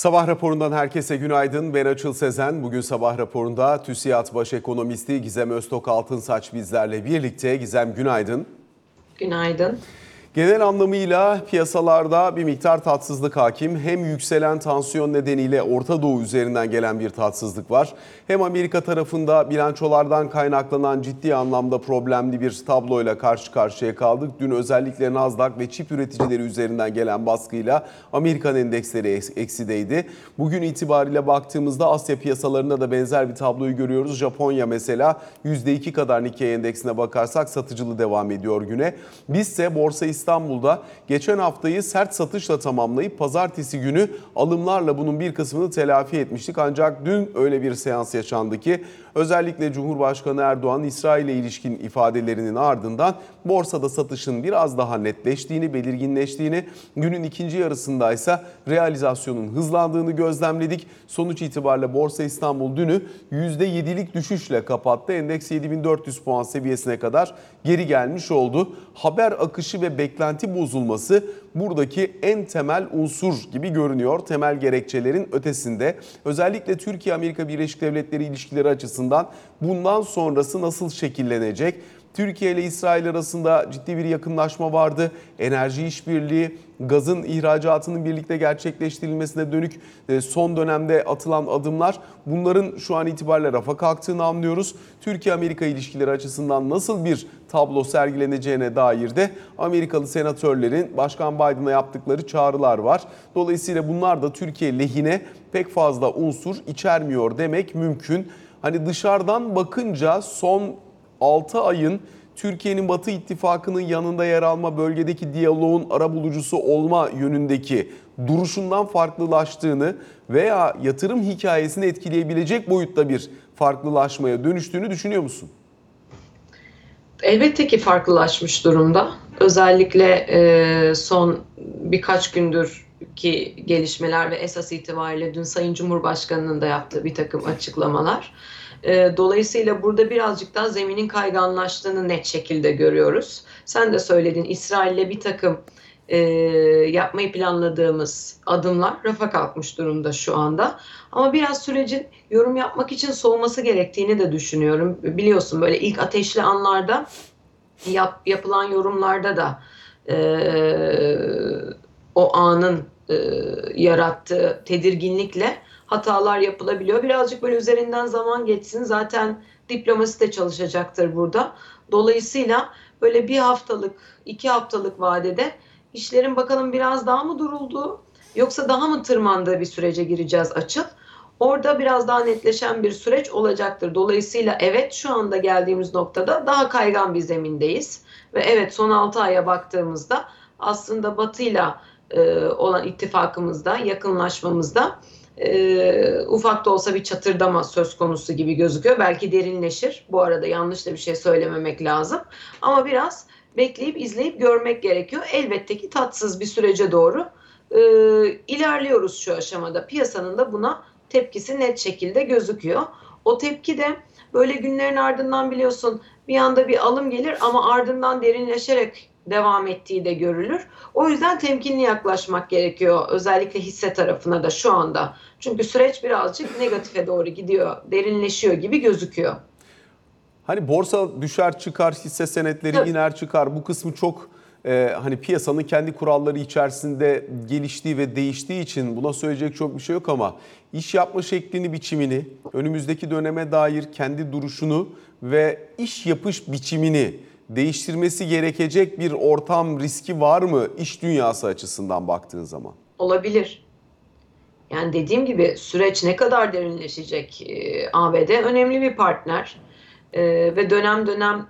Sabah raporundan herkese günaydın. Ben Açıl Sezen. Bugün sabah raporunda TÜSİAD Baş Ekonomisti Gizem Öztok Altınsaç bizlerle birlikte. Gizem günaydın. Günaydın. Genel anlamıyla piyasalarda bir miktar tatsızlık hakim. Hem yükselen tansiyon nedeniyle Orta Doğu üzerinden gelen bir tatsızlık var. Hem Amerika tarafında bilançolardan kaynaklanan ciddi anlamda problemli bir tabloyla karşı karşıya kaldık. Dün özellikle Nasdaq ve çip üreticileri üzerinden gelen baskıyla Amerikan endeksleri eksideydi. Bugün itibariyle baktığımızda Asya piyasalarında da benzer bir tabloyu görüyoruz. Japonya mesela %2 kadar Nikkei endeksine bakarsak satıcılı devam ediyor güne. Bizse Borsa İstanbul'da geçen haftayı sert satışla tamamlayıp pazartesi günü alımlarla bunun bir kısmını telafi etmiştik. Ancak dün öyle bir seans yaşandı ki özellikle Cumhurbaşkanı Erdoğan İsrail'e ilişkin ifadelerinin ardından borsada satışın biraz daha netleştiğini, belirginleştiğini, günün ikinci yarısında ise realizasyonun hızlandığını gözlemledik. Sonuç itibariyle Borsa İstanbul dünü %7'lik düşüşle kapattı. Endeks 7400 puan seviyesine kadar geri gelmiş oldu. Haber akışı ve beklenti bozulması buradaki en temel unsur gibi görünüyor. Temel gerekçelerin ötesinde özellikle Türkiye-Amerika Birleşik Devletleri ilişkileri açısından bundan sonrası nasıl şekillenecek? Türkiye ile İsrail arasında ciddi bir yakınlaşma vardı. Enerji işbirliği, gazın ihracatının birlikte gerçekleştirilmesine dönük e, son dönemde atılan adımlar bunların şu an itibariyle rafa kalktığını anlıyoruz. Türkiye-Amerika ilişkileri açısından nasıl bir tablo sergileneceğine dair de Amerikalı senatörlerin Başkan Biden'a yaptıkları çağrılar var. Dolayısıyla bunlar da Türkiye lehine pek fazla unsur içermiyor demek mümkün. Hani dışarıdan bakınca son 6 ayın Türkiye'nin Batı İttifakı'nın yanında yer alma bölgedeki diyaloğun arabulucusu olma yönündeki duruşundan farklılaştığını veya yatırım hikayesini etkileyebilecek boyutta bir farklılaşmaya dönüştüğünü düşünüyor musun? Elbette ki farklılaşmış durumda. Özellikle e, son birkaç gündür ki gelişmeler ve esas itibariyle dün Sayın Cumhurbaşkanı'nın da yaptığı bir takım açıklamalar e, dolayısıyla burada birazcık daha zeminin kayganlaştığını net şekilde görüyoruz. Sen de söyledin İsrail'le bir takım e, yapmayı planladığımız adımlar rafa kalkmış durumda şu anda. Ama biraz sürecin yorum yapmak için soğuması gerektiğini de düşünüyorum. Biliyorsun böyle ilk ateşli anlarda yap, yapılan yorumlarda da e, o anın e, yarattığı tedirginlikle hatalar yapılabiliyor. Birazcık böyle üzerinden zaman geçsin. Zaten diplomasi de çalışacaktır burada. Dolayısıyla böyle bir haftalık, iki haftalık vadede işlerin bakalım biraz daha mı duruldu yoksa daha mı tırmandığı bir sürece gireceğiz açıl. Orada biraz daha netleşen bir süreç olacaktır. Dolayısıyla evet şu anda geldiğimiz noktada daha kaygan bir zemindeyiz. Ve evet son 6 aya baktığımızda aslında Batı'yla e, olan ittifakımızda, yakınlaşmamızda e, ufak da olsa bir çatırdama söz konusu gibi gözüküyor. Belki derinleşir. Bu arada yanlış da bir şey söylememek lazım. Ama biraz bekleyip izleyip görmek gerekiyor. Elbette ki tatsız bir sürece doğru e, ilerliyoruz şu aşamada. Piyasanın da buna tepkisi net şekilde gözüküyor. O tepki de böyle günlerin ardından biliyorsun bir anda bir alım gelir ama ardından derinleşerek devam ettiği de görülür. O yüzden temkinli yaklaşmak gerekiyor özellikle hisse tarafına da şu anda. Çünkü süreç birazcık negatife doğru gidiyor, derinleşiyor gibi gözüküyor. Hani borsa düşer çıkar, hisse senetleri evet. iner çıkar. Bu kısmı çok e, hani piyasanın kendi kuralları içerisinde geliştiği ve değiştiği için buna söyleyecek çok bir şey yok ama iş yapma şeklini, biçimini, önümüzdeki döneme dair kendi duruşunu ve iş yapış biçimini değiştirmesi gerekecek bir ortam riski var mı iş dünyası açısından baktığın zaman? Olabilir. Yani dediğim gibi süreç ne kadar derinleşecek? Ee, ABD önemli bir partner ee, ve dönem dönem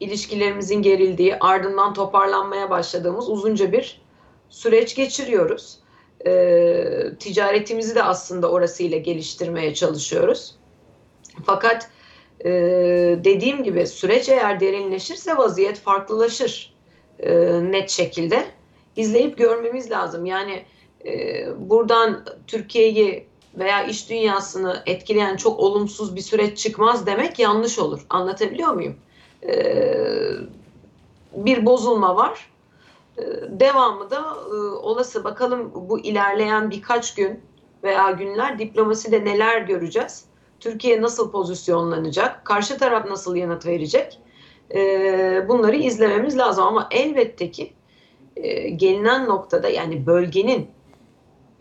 ilişkilerimizin gerildiği ardından toparlanmaya başladığımız uzunca bir süreç geçiriyoruz. Ee, ticaretimizi de aslında orasıyla geliştirmeye çalışıyoruz. Fakat e, dediğim gibi süreç eğer derinleşirse vaziyet farklılaşır e, net şekilde. İzleyip görmemiz lazım. Yani e, buradan Türkiye'yi veya iş dünyasını etkileyen çok olumsuz bir süreç çıkmaz demek yanlış olur. Anlatabiliyor muyum? E, bir bozulma var. E, devamı da e, olası bakalım bu ilerleyen birkaç gün veya günler diplomaside neler göreceğiz? Türkiye nasıl pozisyonlanacak? Karşı taraf nasıl yanıt verecek? Ee, bunları izlememiz lazım ama elbette ki e, gelinen noktada yani bölgenin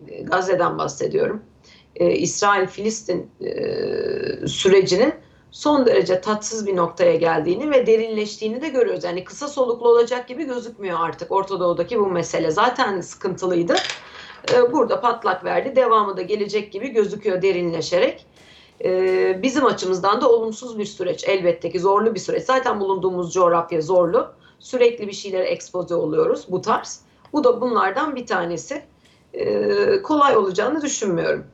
e, Gazze'den bahsediyorum. E, İsrail-Filistin e, sürecinin son derece tatsız bir noktaya geldiğini ve derinleştiğini de görüyoruz. Yani kısa soluklu olacak gibi gözükmüyor artık Orta Doğu'daki bu mesele. Zaten sıkıntılıydı. E, burada patlak verdi. Devamı da gelecek gibi gözüküyor derinleşerek. E, bizim açımızdan da olumsuz bir süreç. Elbette ki zorlu bir süreç. Zaten bulunduğumuz coğrafya zorlu. Sürekli bir şeylere ekspoze oluyoruz bu tarz. Bu da bunlardan bir tanesi. E, kolay olacağını düşünmüyorum.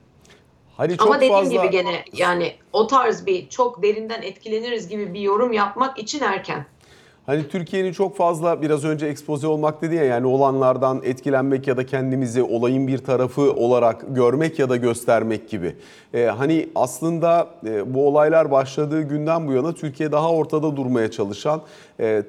Hani çok Ama dediğim fazla... gibi gene yani o tarz bir çok derinden etkileniriz gibi bir yorum yapmak için erken. Hani Türkiye'nin çok fazla biraz önce ekspoze olmak dedi ya yani olanlardan etkilenmek ya da kendimizi olayın bir tarafı olarak görmek ya da göstermek gibi. Ee, hani aslında e, bu olaylar başladığı günden bu yana Türkiye daha ortada durmaya çalışan,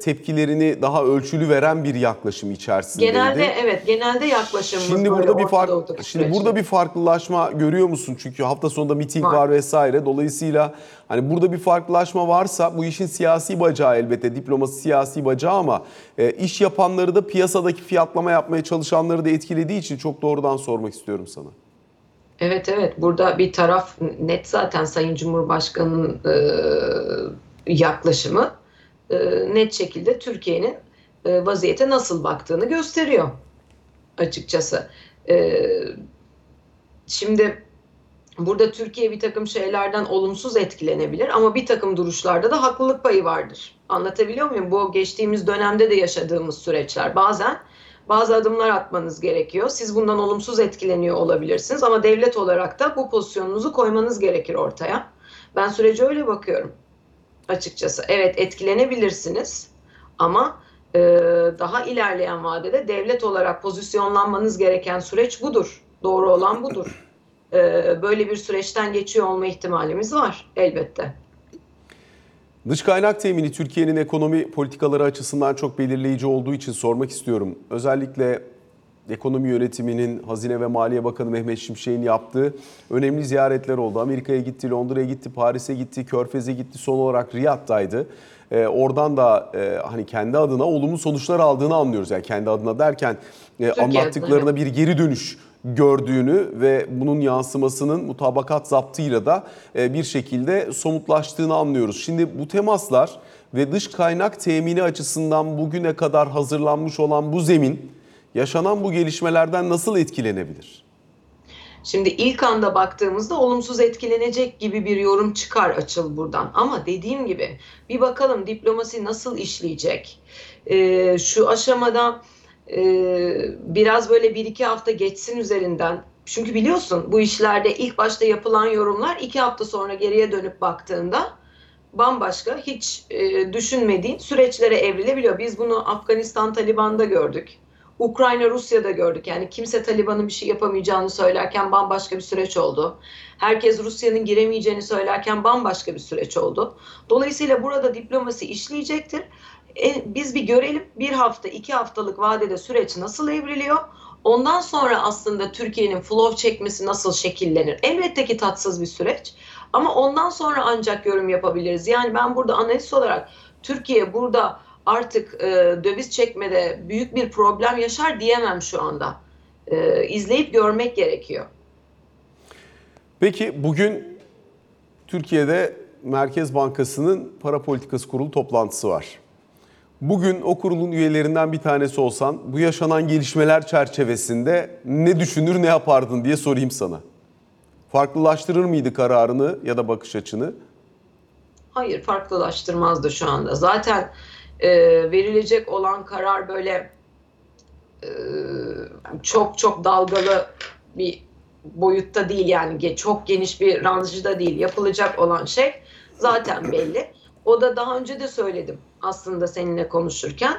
tepkilerini daha ölçülü veren bir yaklaşım içerisindeydi. Genelde evet genelde yaklaşımımız Şimdi burada bir fark şimdi süreçte. burada bir farklılaşma görüyor musun? Çünkü hafta sonunda miting var, Var. vesaire. Dolayısıyla hani burada bir farklılaşma varsa bu işin siyasi bacağı elbette diplomasi siyasi bacağı ama e, iş yapanları da piyasadaki fiyatlama yapmaya çalışanları da etkilediği için çok doğrudan sormak istiyorum sana. Evet evet burada bir taraf net zaten Sayın Cumhurbaşkanı'nın e, yaklaşımı e, net şekilde Türkiye'nin e, vaziyete nasıl baktığını gösteriyor açıkçası. E, şimdi burada Türkiye bir takım şeylerden olumsuz etkilenebilir ama bir takım duruşlarda da haklılık payı vardır. Anlatabiliyor muyum? Bu geçtiğimiz dönemde de yaşadığımız süreçler. Bazen bazı adımlar atmanız gerekiyor. Siz bundan olumsuz etkileniyor olabilirsiniz ama devlet olarak da bu pozisyonunuzu koymanız gerekir ortaya. Ben sürece öyle bakıyorum açıkçası. Evet etkilenebilirsiniz ama e, daha ilerleyen vadede devlet olarak pozisyonlanmanız gereken süreç budur. Doğru olan budur. E, böyle bir süreçten geçiyor olma ihtimalimiz var elbette. Dış kaynak temini Türkiye'nin ekonomi politikaları açısından çok belirleyici olduğu için sormak istiyorum. Özellikle ekonomi yönetiminin Hazine ve Maliye Bakanı Mehmet Şimşek'in yaptığı önemli ziyaretler oldu. Amerika'ya gitti, Londra'ya gitti, Paris'e gitti, Körfez'e gitti, son olarak Riyad'daydı. Ee, oradan da e, hani kendi adına olumlu sonuçlar aldığını anlıyoruz. Yani kendi adına derken e, anlattıklarına bir geri dönüş gördüğünü ve bunun yansımasının mutabakat zaptıyla da e, bir şekilde somutlaştığını anlıyoruz. Şimdi bu temaslar ve dış kaynak temini açısından bugüne kadar hazırlanmış olan bu zemin yaşanan bu gelişmelerden nasıl etkilenebilir? Şimdi ilk anda baktığımızda olumsuz etkilenecek gibi bir yorum çıkar açıl buradan. Ama dediğim gibi bir bakalım diplomasi nasıl işleyecek? Ee, şu aşamada e, biraz böyle bir iki hafta geçsin üzerinden. Çünkü biliyorsun bu işlerde ilk başta yapılan yorumlar iki hafta sonra geriye dönüp baktığında bambaşka hiç e, düşünmediğin süreçlere evrilebiliyor. Biz bunu Afganistan Taliban'da gördük. Ukrayna Rusya'da gördük. Yani kimse Taliban'ın bir şey yapamayacağını söylerken bambaşka bir süreç oldu. Herkes Rusya'nın giremeyeceğini söylerken bambaşka bir süreç oldu. Dolayısıyla burada diplomasi işleyecektir. E, biz bir görelim bir hafta iki haftalık vadede süreç nasıl evriliyor? Ondan sonra aslında Türkiye'nin flow çekmesi nasıl şekillenir? Elbette ki tatsız bir süreç. Ama ondan sonra ancak yorum yapabiliriz. Yani ben burada analist olarak Türkiye burada artık e, döviz çekmede büyük bir problem yaşar diyemem şu anda. E, izleyip görmek gerekiyor. Peki bugün Türkiye'de Merkez Bankası'nın para politikası kurulu toplantısı var. Bugün o kurulun üyelerinden bir tanesi olsan bu yaşanan gelişmeler çerçevesinde ne düşünür ne yapardın diye sorayım sana. Farklılaştırır mıydı kararını ya da bakış açını? Hayır farklılaştırmazdı şu anda. Zaten e, verilecek olan karar böyle e, çok çok dalgalı bir boyutta değil yani çok geniş bir ranjda değil. Yapılacak olan şey zaten belli. O da daha önce de söyledim aslında seninle konuşurken.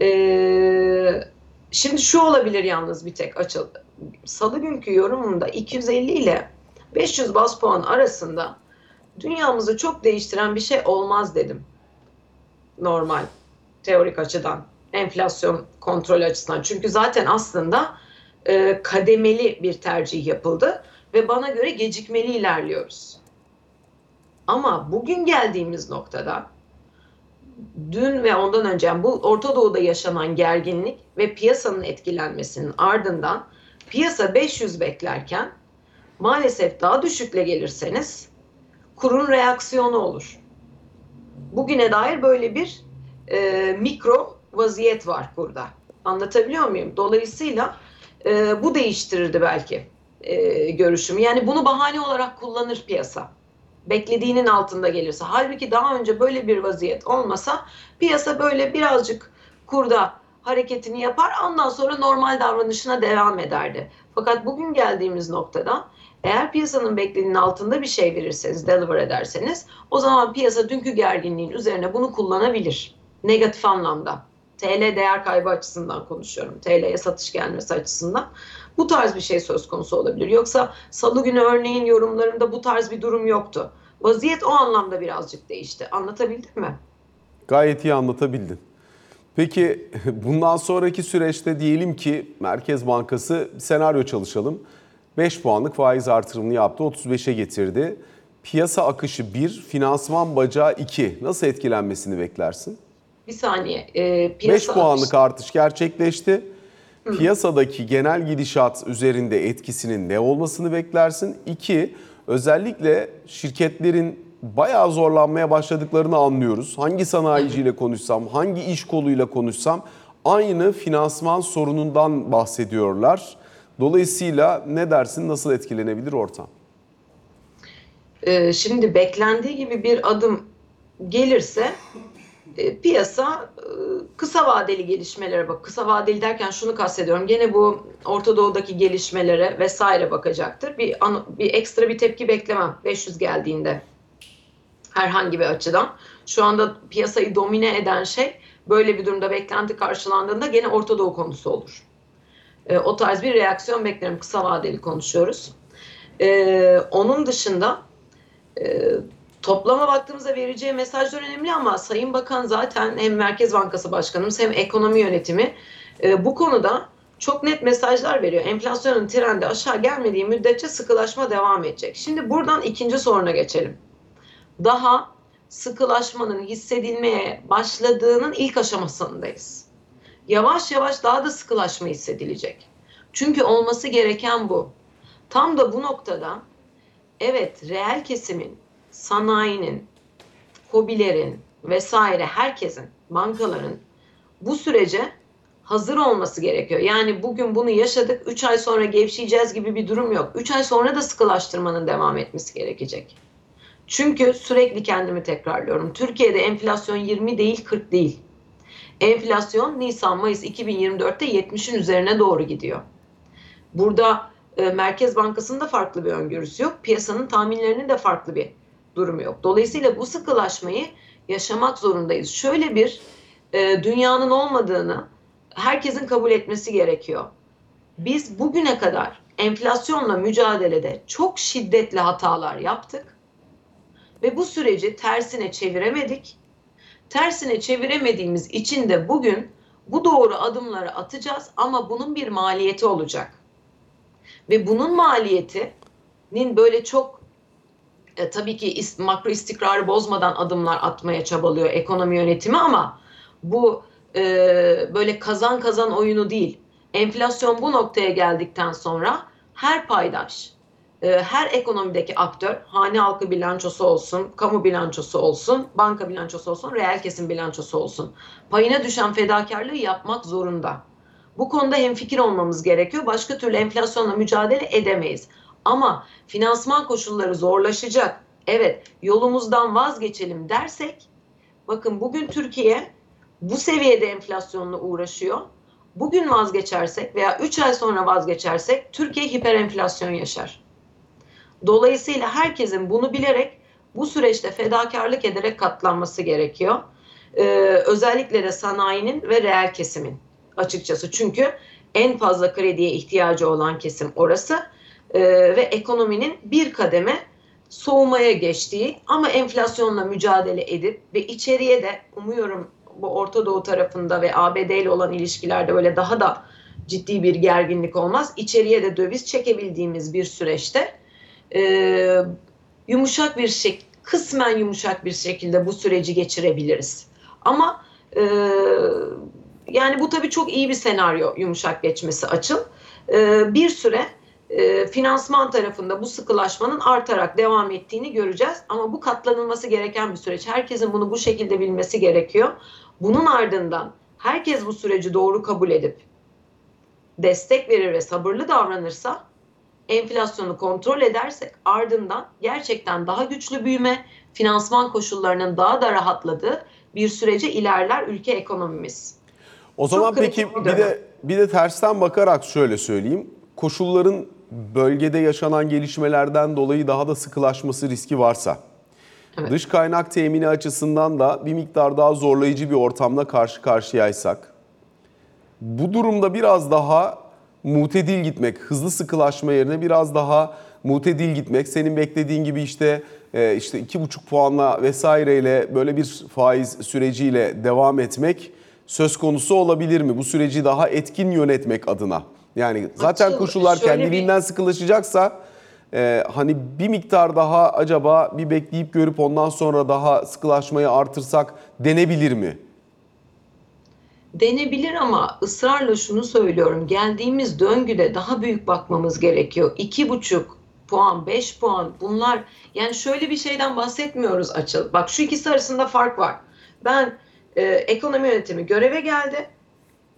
Ee, şimdi şu olabilir yalnız bir tek açıldı. Salı günkü yorumumda 250 ile 500 bas puan arasında dünyamızı çok değiştiren bir şey olmaz dedim. Normal teorik açıdan, enflasyon kontrol açısından. Çünkü zaten aslında e, kademeli bir tercih yapıldı ve bana göre gecikmeli ilerliyoruz. Ama bugün geldiğimiz noktada dün ve ondan önce bu Orta Doğu'da yaşanan gerginlik ve piyasanın etkilenmesinin ardından piyasa 500 beklerken maalesef daha düşükle gelirseniz kurun reaksiyonu olur. Bugüne dair böyle bir e, mikro vaziyet var kurda. Anlatabiliyor muyum? Dolayısıyla e, bu değiştirirdi belki e, görüşümü. Yani bunu bahane olarak kullanır piyasa. Beklediğinin altında gelirse. Halbuki daha önce böyle bir vaziyet olmasa piyasa böyle birazcık kurda hareketini yapar ondan sonra normal davranışına devam ederdi. Fakat bugün geldiğimiz noktada eğer piyasanın beklediğinin altında bir şey verirseniz, deliver ederseniz o zaman piyasa dünkü gerginliğin üzerine bunu kullanabilir. Negatif anlamda. TL değer kaybı açısından konuşuyorum. TL'ye satış gelmesi açısından. Bu tarz bir şey söz konusu olabilir. Yoksa salı günü örneğin yorumlarında bu tarz bir durum yoktu. Vaziyet o anlamda birazcık değişti. Anlatabildim mi? Gayet iyi anlatabildin. Peki bundan sonraki süreçte diyelim ki Merkez Bankası senaryo çalışalım. 5 puanlık faiz artırımını yaptı, 35'e getirdi. Piyasa akışı 1, finansman bacağı 2. Nasıl etkilenmesini beklersin? Bir saniye. E, 5 piyasa puanlık artış gerçekleşti. Piyasadaki genel gidişat üzerinde etkisinin ne olmasını beklersin? 2. Özellikle şirketlerin bayağı zorlanmaya başladıklarını anlıyoruz. Hangi sanayiciyle konuşsam, hangi iş koluyla konuşsam aynı finansman sorunundan bahsediyorlar. Dolayısıyla ne dersin, nasıl etkilenebilir ortam? Ee, şimdi beklendiği gibi bir adım gelirse e, piyasa e, kısa vadeli gelişmelere bak. Kısa vadeli derken şunu kastediyorum. Gene bu Orta Doğu'daki gelişmelere vesaire bakacaktır. Bir, bir ekstra bir tepki beklemem 500 geldiğinde herhangi bir açıdan. Şu anda piyasayı domine eden şey böyle bir durumda beklenti karşılandığında gene Orta Doğu konusu olur. E, o tarz bir reaksiyon beklerim. Kısa vadeli konuşuyoruz. E, onun dışında e, toplama baktığımızda vereceği mesajlar önemli ama Sayın Bakan zaten hem Merkez Bankası Başkanımız hem ekonomi yönetimi e, bu konuda çok net mesajlar veriyor. Enflasyonun trendi aşağı gelmediği müddetçe sıkılaşma devam edecek. Şimdi buradan ikinci soruna geçelim. Daha sıkılaşmanın hissedilmeye başladığının ilk aşamasındayız. Yavaş yavaş daha da sıkılaşma hissedilecek. Çünkü olması gereken bu. Tam da bu noktada evet reel kesimin, sanayinin, hobilerin vesaire herkesin, bankaların bu sürece hazır olması gerekiyor. Yani bugün bunu yaşadık, 3 ay sonra gevşeyeceğiz gibi bir durum yok. 3 ay sonra da sıkılaştırmanın devam etmesi gerekecek. Çünkü sürekli kendimi tekrarlıyorum. Türkiye'de enflasyon 20 değil 40 değil. Enflasyon Nisan-Mayıs 2024'te 70'in üzerine doğru gidiyor. Burada e, Merkez Bankası'nın da farklı bir öngörüsü yok. Piyasanın tahminlerinin de farklı bir durumu yok. Dolayısıyla bu sıkılaşmayı yaşamak zorundayız. Şöyle bir e, dünyanın olmadığını herkesin kabul etmesi gerekiyor. Biz bugüne kadar enflasyonla mücadelede çok şiddetli hatalar yaptık ve bu süreci tersine çeviremedik. Tersine çeviremediğimiz için de bugün bu doğru adımları atacağız ama bunun bir maliyeti olacak. Ve bunun maliyetinin böyle çok e, tabii ki is, makro istikrarı bozmadan adımlar atmaya çabalıyor ekonomi yönetimi ama bu e, böyle kazan kazan oyunu değil. Enflasyon bu noktaya geldikten sonra her paydaş, her ekonomideki aktör, hane halkı bilançosu olsun, kamu bilançosu olsun, banka bilançosu olsun, reel kesim bilançosu olsun. Payına düşen fedakarlığı yapmak zorunda. Bu konuda hemfikir olmamız gerekiyor. Başka türlü enflasyonla mücadele edemeyiz. Ama finansman koşulları zorlaşacak. Evet, yolumuzdan vazgeçelim dersek, bakın bugün Türkiye bu seviyede enflasyonla uğraşıyor. Bugün vazgeçersek veya 3 ay sonra vazgeçersek Türkiye hiperenflasyon yaşar. Dolayısıyla herkesin bunu bilerek bu süreçte fedakarlık ederek katlanması gerekiyor. Ee, özellikle de sanayinin ve reel kesimin açıkçası. Çünkü en fazla krediye ihtiyacı olan kesim orası ee, ve ekonominin bir kademe soğumaya geçtiği ama enflasyonla mücadele edip ve içeriye de umuyorum bu Orta Doğu tarafında ve ABD ile olan ilişkilerde böyle daha da ciddi bir gerginlik olmaz. İçeriye de döviz çekebildiğimiz bir süreçte e, yumuşak bir şey, kısmen yumuşak bir şekilde bu süreci geçirebiliriz. Ama e, yani bu tabii çok iyi bir senaryo yumuşak geçmesi açıl. E, bir süre e, finansman tarafında bu sıkılaşmanın artarak devam ettiğini göreceğiz. Ama bu katlanılması gereken bir süreç. Herkesin bunu bu şekilde bilmesi gerekiyor. Bunun ardından herkes bu süreci doğru kabul edip destek verir ve sabırlı davranırsa enflasyonu kontrol edersek ardından gerçekten daha güçlü büyüme, finansman koşullarının daha da rahatladığı bir sürece ilerler ülke ekonomimiz. O zaman kritik peki bir bir dönem. de bir de tersten bakarak şöyle söyleyeyim. Koşulların bölgede yaşanan gelişmelerden dolayı daha da sıkılaşması riski varsa Evet. dış kaynak temini açısından da bir miktar daha zorlayıcı bir ortamla karşı karşıyaysak bu durumda biraz daha mutedil gitmek, hızlı sıkılaşma yerine biraz daha mutedil gitmek, senin beklediğin gibi işte e, işte iki buçuk puanla vesaireyle böyle bir faiz süreciyle devam etmek söz konusu olabilir mi? Bu süreci daha etkin yönetmek adına. Yani zaten Açıl, koşullar şöyle bir- kendiliğinden sıkılaşacaksa e, hani bir miktar daha acaba bir bekleyip görüp ondan sonra daha sıkılaşmayı artırsak denebilir mi? Denebilir ama ısrarla şunu söylüyorum. Geldiğimiz döngüde daha büyük bakmamız gerekiyor. İki buçuk puan, beş puan bunlar yani şöyle bir şeyden bahsetmiyoruz açıl. Bak şu ikisi arasında fark var. Ben e, ekonomi yönetimi göreve geldi.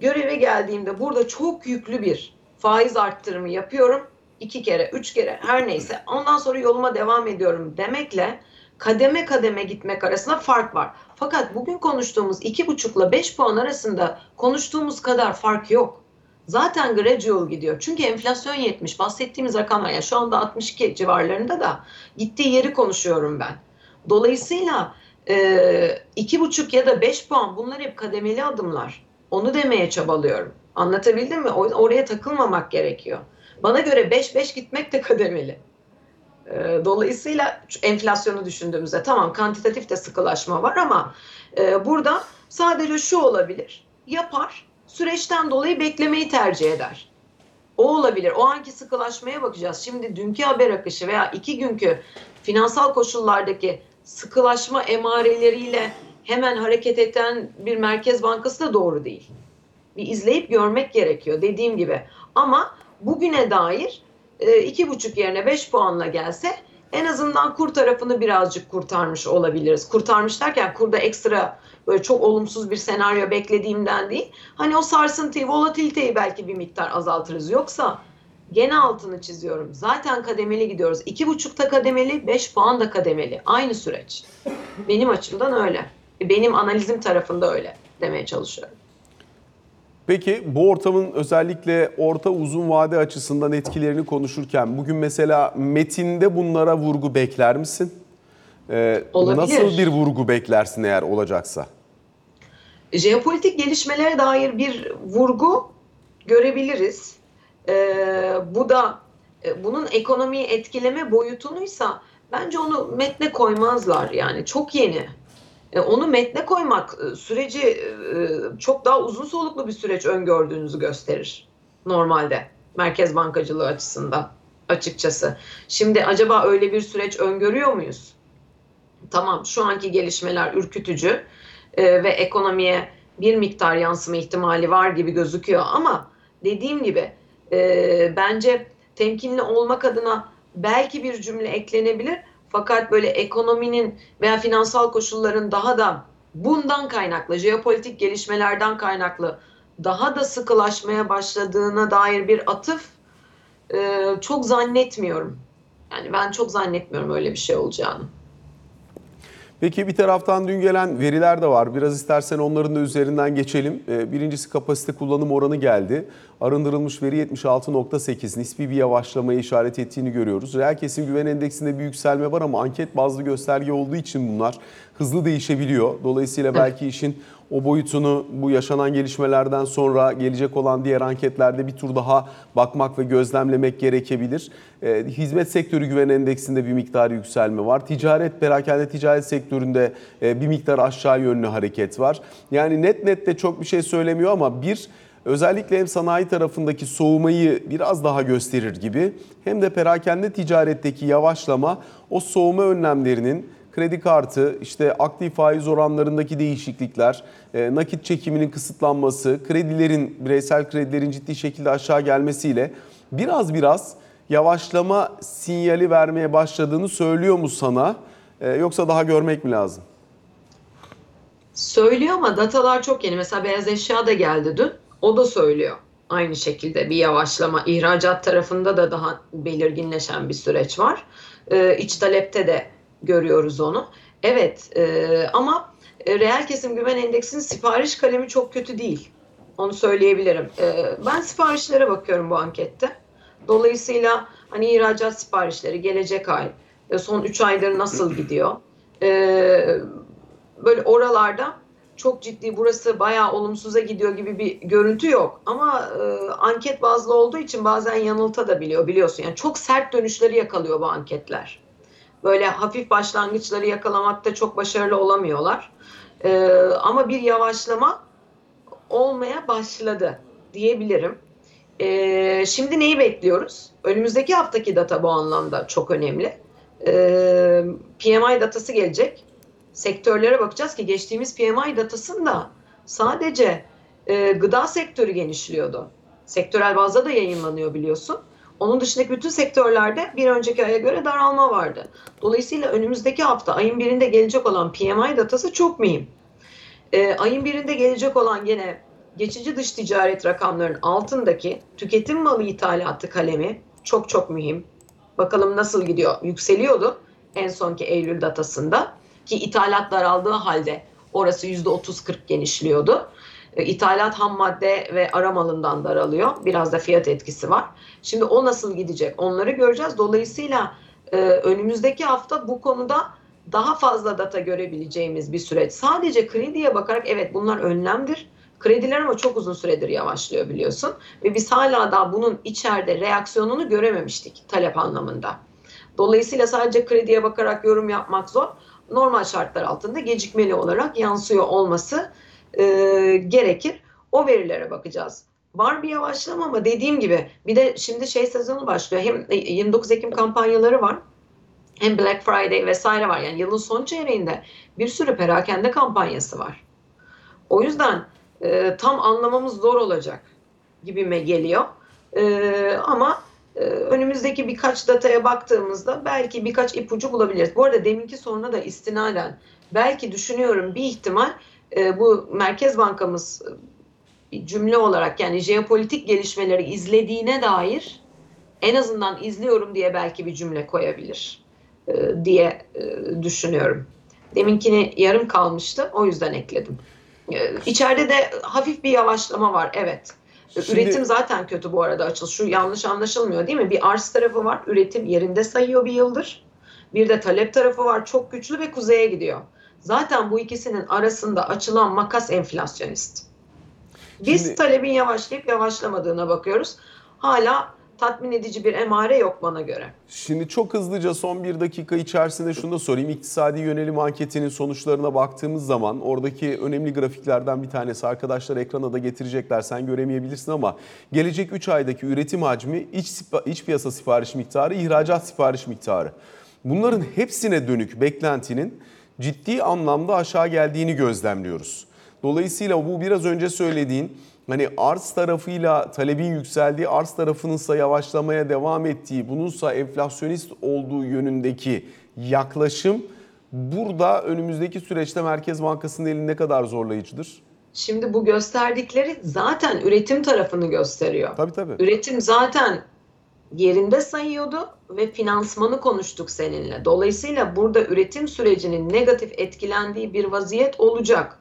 Göreve geldiğimde burada çok yüklü bir faiz arttırımı yapıyorum. iki kere, üç kere her neyse. Ondan sonra yoluma devam ediyorum demekle kademe kademe gitmek arasında fark var. Fakat bugün konuştuğumuz iki buçukla beş puan arasında konuştuğumuz kadar fark yok. Zaten gradual gidiyor. Çünkü enflasyon 70. Bahsettiğimiz rakamlar yani şu anda 62 civarlarında da gittiği yeri konuşuyorum ben. Dolayısıyla e, iki buçuk ya da beş puan bunlar hep kademeli adımlar. Onu demeye çabalıyorum. Anlatabildim mi? Oraya takılmamak gerekiyor. Bana göre 5-5 gitmek de kademeli. E, Dolayısıyla enflasyonu düşündüğümüzde tamam kantitatif de sıkılaşma var ama e, burada sadece şu olabilir. Yapar, süreçten dolayı beklemeyi tercih eder. O olabilir. O anki sıkılaşmaya bakacağız. Şimdi dünkü haber akışı veya iki günkü finansal koşullardaki sıkılaşma emareleriyle hemen hareket eden bir merkez bankası da doğru değil. Bir izleyip görmek gerekiyor dediğim gibi. Ama bugüne dair iki buçuk yerine beş puanla gelse en azından kur tarafını birazcık kurtarmış olabiliriz. Kurtarmış derken kurda ekstra böyle çok olumsuz bir senaryo beklediğimden değil. Hani o sarsıntıyı, volatiliteyi belki bir miktar azaltırız. Yoksa gene altını çiziyorum. Zaten kademeli gidiyoruz. İki buçukta kademeli, beş puan da kademeli. Aynı süreç. Benim açımdan öyle. Benim analizim tarafında öyle demeye çalışıyorum. Peki bu ortamın özellikle orta uzun vade açısından etkilerini konuşurken bugün mesela metinde bunlara vurgu bekler misin? Ee, Olabilir. Nasıl bir vurgu beklersin eğer olacaksa? jeopolitik gelişmelere dair bir vurgu görebiliriz. Ee, bu da e, bunun ekonomiyi etkileme boyutunuysa bence onu metne koymazlar yani çok yeni. E, onu metne koymak e, süreci e, çok daha uzun soluklu bir süreç öngördüğünüzü gösterir normalde merkez bankacılığı açısından açıkçası. Şimdi acaba öyle bir süreç öngörüyor muyuz? Tamam şu anki gelişmeler ürkütücü ve ekonomiye bir miktar yansıma ihtimali var gibi gözüküyor ama dediğim gibi bence temkinli olmak adına belki bir cümle eklenebilir fakat böyle ekonominin veya finansal koşulların daha da bundan kaynaklı, jeopolitik gelişmelerden kaynaklı daha da sıkılaşmaya başladığına dair bir atıf e, çok zannetmiyorum. Yani ben çok zannetmiyorum öyle bir şey olacağını. Peki bir taraftan dün gelen veriler de var. Biraz istersen onların da üzerinden geçelim. Ee, Birincisi kapasite kullanım oranı geldi. Arındırılmış veri 76.8. Nispi bir yavaşlamaya işaret ettiğini görüyoruz. Reel kesim güven endeksinde bir yükselme var ama anket bazlı gösterge olduğu için bunlar hızlı değişebiliyor. Dolayısıyla belki işin o boyutunu bu yaşanan gelişmelerden sonra gelecek olan diğer anketlerde bir tur daha bakmak ve gözlemlemek gerekebilir. Ee, hizmet sektörü güven endeksinde bir miktar yükselme var. Ticaret, perakende ticaret sektöründe e, bir miktar aşağı yönlü hareket var. Yani net net de çok bir şey söylemiyor ama bir özellikle hem sanayi tarafındaki soğumayı biraz daha gösterir gibi hem de perakende ticaretteki yavaşlama o soğuma önlemlerinin kredi kartı, işte aktif faiz oranlarındaki değişiklikler, e, nakit çekiminin kısıtlanması, kredilerin, bireysel kredilerin ciddi şekilde aşağı gelmesiyle biraz biraz yavaşlama sinyali vermeye başladığını söylüyor mu sana? E, yoksa daha görmek mi lazım? Söylüyor ama datalar çok yeni. Mesela beyaz eşya da geldi dün. O da söylüyor. Aynı şekilde bir yavaşlama. ihracat tarafında da daha belirginleşen bir süreç var. Ee, iç talepte de görüyoruz onu. Evet e, ama e, reel kesim güven endeksinin sipariş kalemi çok kötü değil. Onu söyleyebilirim. E, ben siparişlere bakıyorum bu ankette. Dolayısıyla hani ihracat siparişleri gelecek ay, e, son 3 aydır nasıl gidiyor? E, böyle oralarda çok ciddi burası bayağı olumsuza gidiyor gibi bir görüntü yok. Ama e, anket bazlı olduğu için bazen yanılta da biliyor biliyorsun. Yani çok sert dönüşleri yakalıyor bu anketler. Böyle hafif başlangıçları yakalamakta çok başarılı olamıyorlar. E, ama bir yavaşlama olmaya başladı diyebilirim. E, şimdi neyi bekliyoruz? Önümüzdeki haftaki data bu anlamda çok önemli. E, PMI datası gelecek sektörlere bakacağız ki geçtiğimiz PMI datasında sadece e, gıda sektörü genişliyordu. Sektörel bazda da yayınlanıyor biliyorsun. Onun dışındaki bütün sektörlerde bir önceki aya göre daralma vardı. Dolayısıyla önümüzdeki hafta ayın birinde gelecek olan PMI datası çok mühim. E, ayın birinde gelecek olan gene geçici dış ticaret rakamlarının altındaki tüketim malı ithalatı kalemi çok çok mühim. Bakalım nasıl gidiyor? Yükseliyordu en sonki Eylül datasında ki ithalat daraldığı halde orası %30-40 genişliyordu. E, ithalat ham madde ve ara malından daralıyor. Biraz da fiyat etkisi var. Şimdi o nasıl gidecek onları göreceğiz. Dolayısıyla e, önümüzdeki hafta bu konuda daha fazla data görebileceğimiz bir süreç. Sadece krediye bakarak evet bunlar önlemdir. Krediler ama çok uzun süredir yavaşlıyor biliyorsun. Ve biz hala daha bunun içeride reaksiyonunu görememiştik talep anlamında. Dolayısıyla sadece krediye bakarak yorum yapmak zor normal şartlar altında gecikmeli olarak yansıyor olması e, gerekir. O verilere bakacağız. Var bir yavaşlama ama dediğim gibi bir de şimdi şey sezonu başlıyor. Hem 29 Ekim kampanyaları var. Hem Black Friday vesaire var. Yani yılın son çeyreğinde bir sürü perakende kampanyası var. O yüzden e, tam anlamamız zor olacak gibime geliyor. E, ama ee, önümüzdeki birkaç dataya baktığımızda belki birkaç ipucu bulabiliriz. Bu arada deminki soruna da istinaden belki düşünüyorum bir ihtimal e, bu Merkez Bankamız e, bir cümle olarak yani jeopolitik gelişmeleri izlediğine dair en azından izliyorum diye belki bir cümle koyabilir e, diye düşünüyorum. Deminkini yarım kalmıştı o yüzden ekledim. İçeride de hafif bir yavaşlama var evet. Şimdi, Üretim zaten kötü bu arada açıl. Şu yanlış anlaşılmıyor değil mi? Bir arz tarafı var. Üretim yerinde sayıyor bir yıldır. Bir de talep tarafı var. Çok güçlü ve kuzeye gidiyor. Zaten bu ikisinin arasında açılan makas enflasyonist. Biz Şimdi, talebin yavaşlayıp yavaşlamadığına bakıyoruz. Hala tatmin edici bir emare yok bana göre. Şimdi çok hızlıca son bir dakika içerisinde şunu da sorayım. İktisadi yönelim anketinin sonuçlarına baktığımız zaman oradaki önemli grafiklerden bir tanesi arkadaşlar ekrana da getirecekler. Sen göremeyebilirsin ama gelecek 3 aydaki üretim hacmi, iç, iç piyasa sipariş miktarı, ihracat sipariş miktarı. Bunların hepsine dönük beklentinin ciddi anlamda aşağı geldiğini gözlemliyoruz. Dolayısıyla bu biraz önce söylediğin hani arz tarafıyla talebin yükseldiği, arz tarafınınsa yavaşlamaya devam ettiği, bununsa enflasyonist olduğu yönündeki yaklaşım burada önümüzdeki süreçte Merkez Bankası'nın eli ne kadar zorlayıcıdır? Şimdi bu gösterdikleri zaten üretim tarafını gösteriyor. Tabii tabii. Üretim zaten yerinde sayıyordu ve finansmanı konuştuk seninle. Dolayısıyla burada üretim sürecinin negatif etkilendiği bir vaziyet olacak.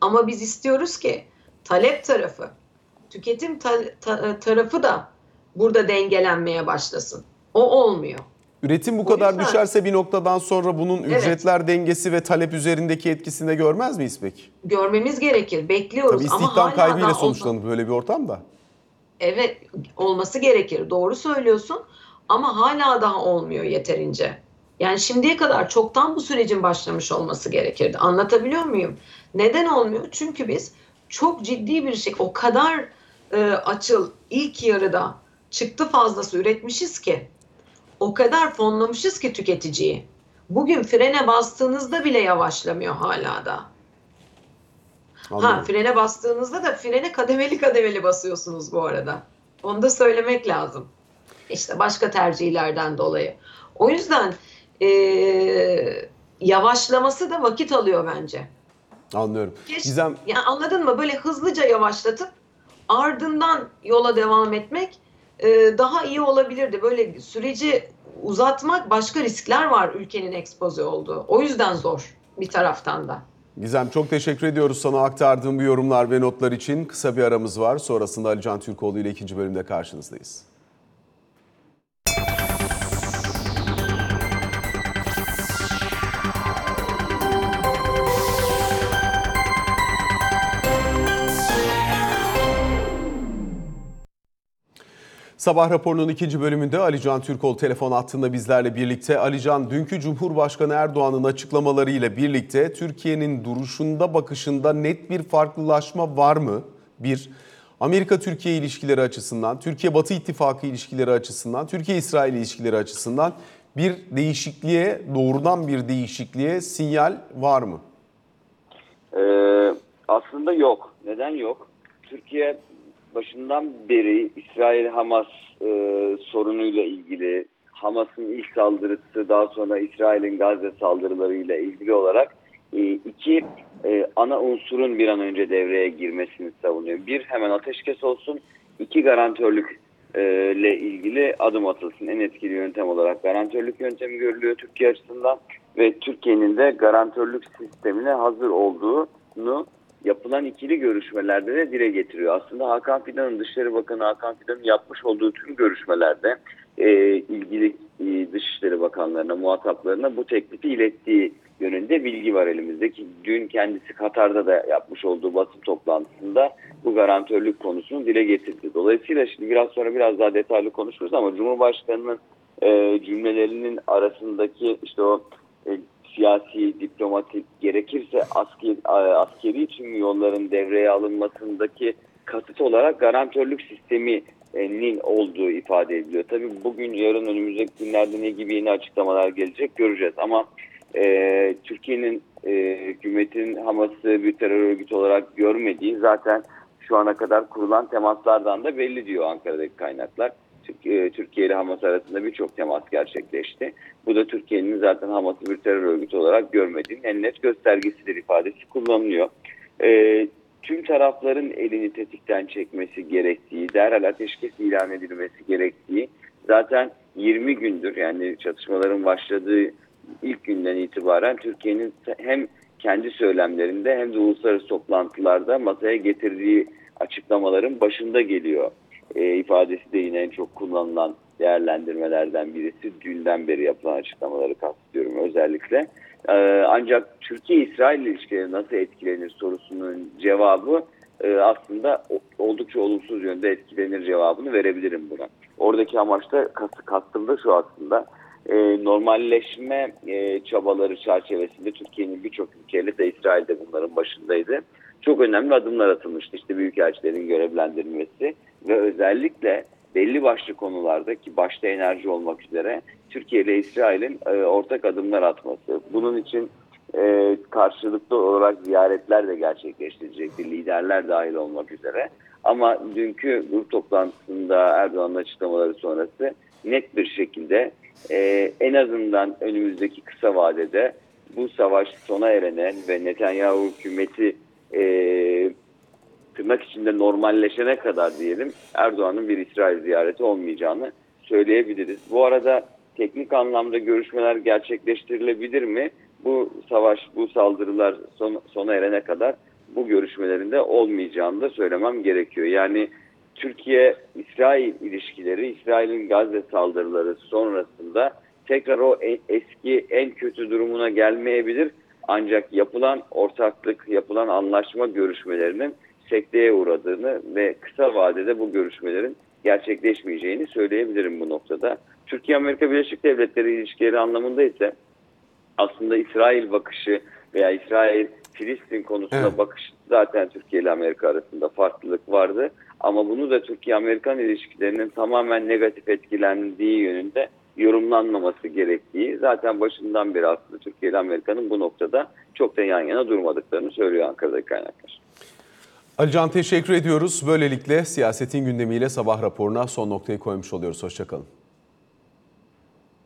Ama biz istiyoruz ki talep tarafı, tüketim ta ta tarafı da burada dengelenmeye başlasın. O olmuyor. Üretim bu o kadar yüzden, düşerse bir noktadan sonra bunun evet. ücretler dengesi ve talep üzerindeki etkisini de görmez miyiz peki? Görmemiz gerekir. Bekliyoruz Tabii istihdam ama kaybıyla sonuçlanır böyle bir ortamda. Evet olması gerekir. Doğru söylüyorsun ama hala daha olmuyor yeterince. Yani şimdiye kadar çoktan bu sürecin başlamış olması gerekirdi. Anlatabiliyor muyum? Neden olmuyor? Çünkü biz çok ciddi bir şey. O kadar e, açıl ilk yarıda çıktı fazlası üretmişiz ki o kadar fonlamışız ki tüketiciyi. Bugün frene bastığınızda bile yavaşlamıyor hala da. Ha Anladım. frene bastığınızda da frene kademeli kademeli basıyorsunuz bu arada. Onu da söylemek lazım. İşte başka tercihlerden dolayı. O yüzden eee, yavaşlaması da vakit alıyor bence. Anlıyorum. Keş- Gizem Yani anladın mı? Böyle hızlıca yavaşlatıp ardından yola devam etmek eee, daha iyi olabilirdi. Böyle süreci uzatmak başka riskler var ülkenin ekspoze olduğu. O yüzden zor bir taraftan da. Gizem çok teşekkür ediyoruz sana aktardığın bu yorumlar ve notlar için. Kısa bir aramız var. Sonrasında Ali Can Türkoğlu ile ikinci bölümde karşınızdayız. Sabah raporunun ikinci bölümünde Ali Can Türkol telefon hattında bizlerle birlikte. Ali Can, dünkü Cumhurbaşkanı Erdoğan'ın açıklamalarıyla birlikte Türkiye'nin duruşunda bakışında net bir farklılaşma var mı? Bir, Amerika-Türkiye ilişkileri açısından, Türkiye-Batı İttifakı ilişkileri açısından, Türkiye-İsrail ilişkileri açısından bir değişikliğe, doğrudan bir değişikliğe sinyal var mı? Ee, aslında yok. Neden yok? Türkiye başından beri İsrail-Hamas e, sorunuyla ilgili, Hamas'ın ilk saldırısı daha sonra İsrail'in Gazze saldırılarıyla ilgili olarak e, iki e, ana unsurun bir an önce devreye girmesini savunuyor. Bir hemen ateşkes olsun, iki garantörlük e, ilgili adım atılsın. En etkili yöntem olarak garantörlük yöntemi görülüyor Türkiye açısından ve Türkiye'nin de garantörlük sistemine hazır olduğunu yapılan ikili görüşmelerde de dile getiriyor. Aslında Hakan Fidan'ın Dışişleri Bakanı Hakan Fidan'ın yapmış olduğu tüm görüşmelerde e, ilgili e, Dışişleri Bakanlarına, muhataplarına bu teklifi ilettiği yönünde bilgi var elimizde ki dün kendisi Katar'da da yapmış olduğu basın toplantısında bu garantörlük konusunu dile getirdi. Dolayısıyla şimdi biraz sonra biraz daha detaylı konuşuruz ama Cumhurbaşkanı'nın e, cümlelerinin arasındaki işte o e, siyasi, diplomatik gerekirse askeri, askeri tüm yolların devreye alınmasındaki kasıt olarak garantörlük sisteminin olduğu ifade ediliyor. Tabii bugün, yarın, önümüzdeki günlerde ne gibi yeni açıklamalar gelecek göreceğiz. Ama e, Türkiye'nin e, hükümetin Hamas'ı bir terör örgütü olarak görmediği zaten şu ana kadar kurulan temaslardan da belli diyor Ankara'daki kaynaklar. Türkiye, Türkiye ile Hamas arasında birçok temas gerçekleşti. Bu da Türkiye'nin zaten Hamas'ı bir terör örgütü olarak görmediğinin en net göstergesidir ifadesi kullanılıyor. Ee, tüm tarafların elini tetikten çekmesi gerektiği, derhal ateşkes ilan edilmesi gerektiği zaten 20 gündür yani çatışmaların başladığı ilk günden itibaren Türkiye'nin hem kendi söylemlerinde hem de uluslararası toplantılarda masaya getirdiği açıklamaların başında geliyor e, ifadesi de yine en çok kullanılan değerlendirmelerden birisi. Dünden beri yapılan açıklamaları kastediyorum özellikle. E, ancak Türkiye-İsrail ilişkileri nasıl etkilenir sorusunun cevabı e, aslında oldukça olumsuz yönde etkilenir cevabını verebilirim buna. Oradaki amaç da kastım da şu aslında. E, normalleşme e, çabaları çerçevesinde Türkiye'nin birçok ülkeyle de İsrail de bunların başındaydı çok önemli adımlar atılmıştı. İşte büyükelçilerin görevlendirilmesi ve özellikle belli başlı konularda ki başta enerji olmak üzere Türkiye ile İsrail'in e, ortak adımlar atması. Bunun için e, karşılıklı olarak ziyaretler de gerçekleştirecektir. Liderler dahil olmak üzere. Ama dünkü grup toplantısında Erdoğan'ın açıklamaları sonrası net bir şekilde e, en azından önümüzdeki kısa vadede bu savaş sona erene ve Netanyahu hükümeti e, tırnak içinde normalleşene kadar diyelim Erdoğan'ın bir İsrail ziyareti olmayacağını söyleyebiliriz. Bu arada teknik anlamda görüşmeler gerçekleştirilebilir mi? Bu savaş, bu saldırılar son, sona erene kadar bu görüşmelerinde olmayacağını da söylemem gerekiyor. Yani Türkiye-İsrail ilişkileri, İsrail'in Gazze saldırıları sonrasında tekrar o eski en kötü durumuna gelmeyebilir. Ancak yapılan ortaklık, yapılan anlaşma görüşmelerinin sekteye uğradığını ve kısa vadede bu görüşmelerin gerçekleşmeyeceğini söyleyebilirim bu noktada. Türkiye-Amerika Birleşik Devletleri ilişkileri anlamında ise aslında İsrail bakışı veya İsrail Filistin konusuna Evet. bakış zaten Türkiye ile Amerika arasında farklılık vardı. Ama bunu da Türkiye-Amerikan ilişkilerinin tamamen negatif etkilendiği yönünde yorumlanmaması gerektiği zaten başından beri aslında Türkiye ile Amerika'nın bu noktada çok da yan yana durmadıklarını söylüyor Ankara'daki kaynaklar. Alican teşekkür ediyoruz. Böylelikle siyasetin gündemiyle sabah raporuna son noktayı koymuş oluyoruz. Hoşçakalın.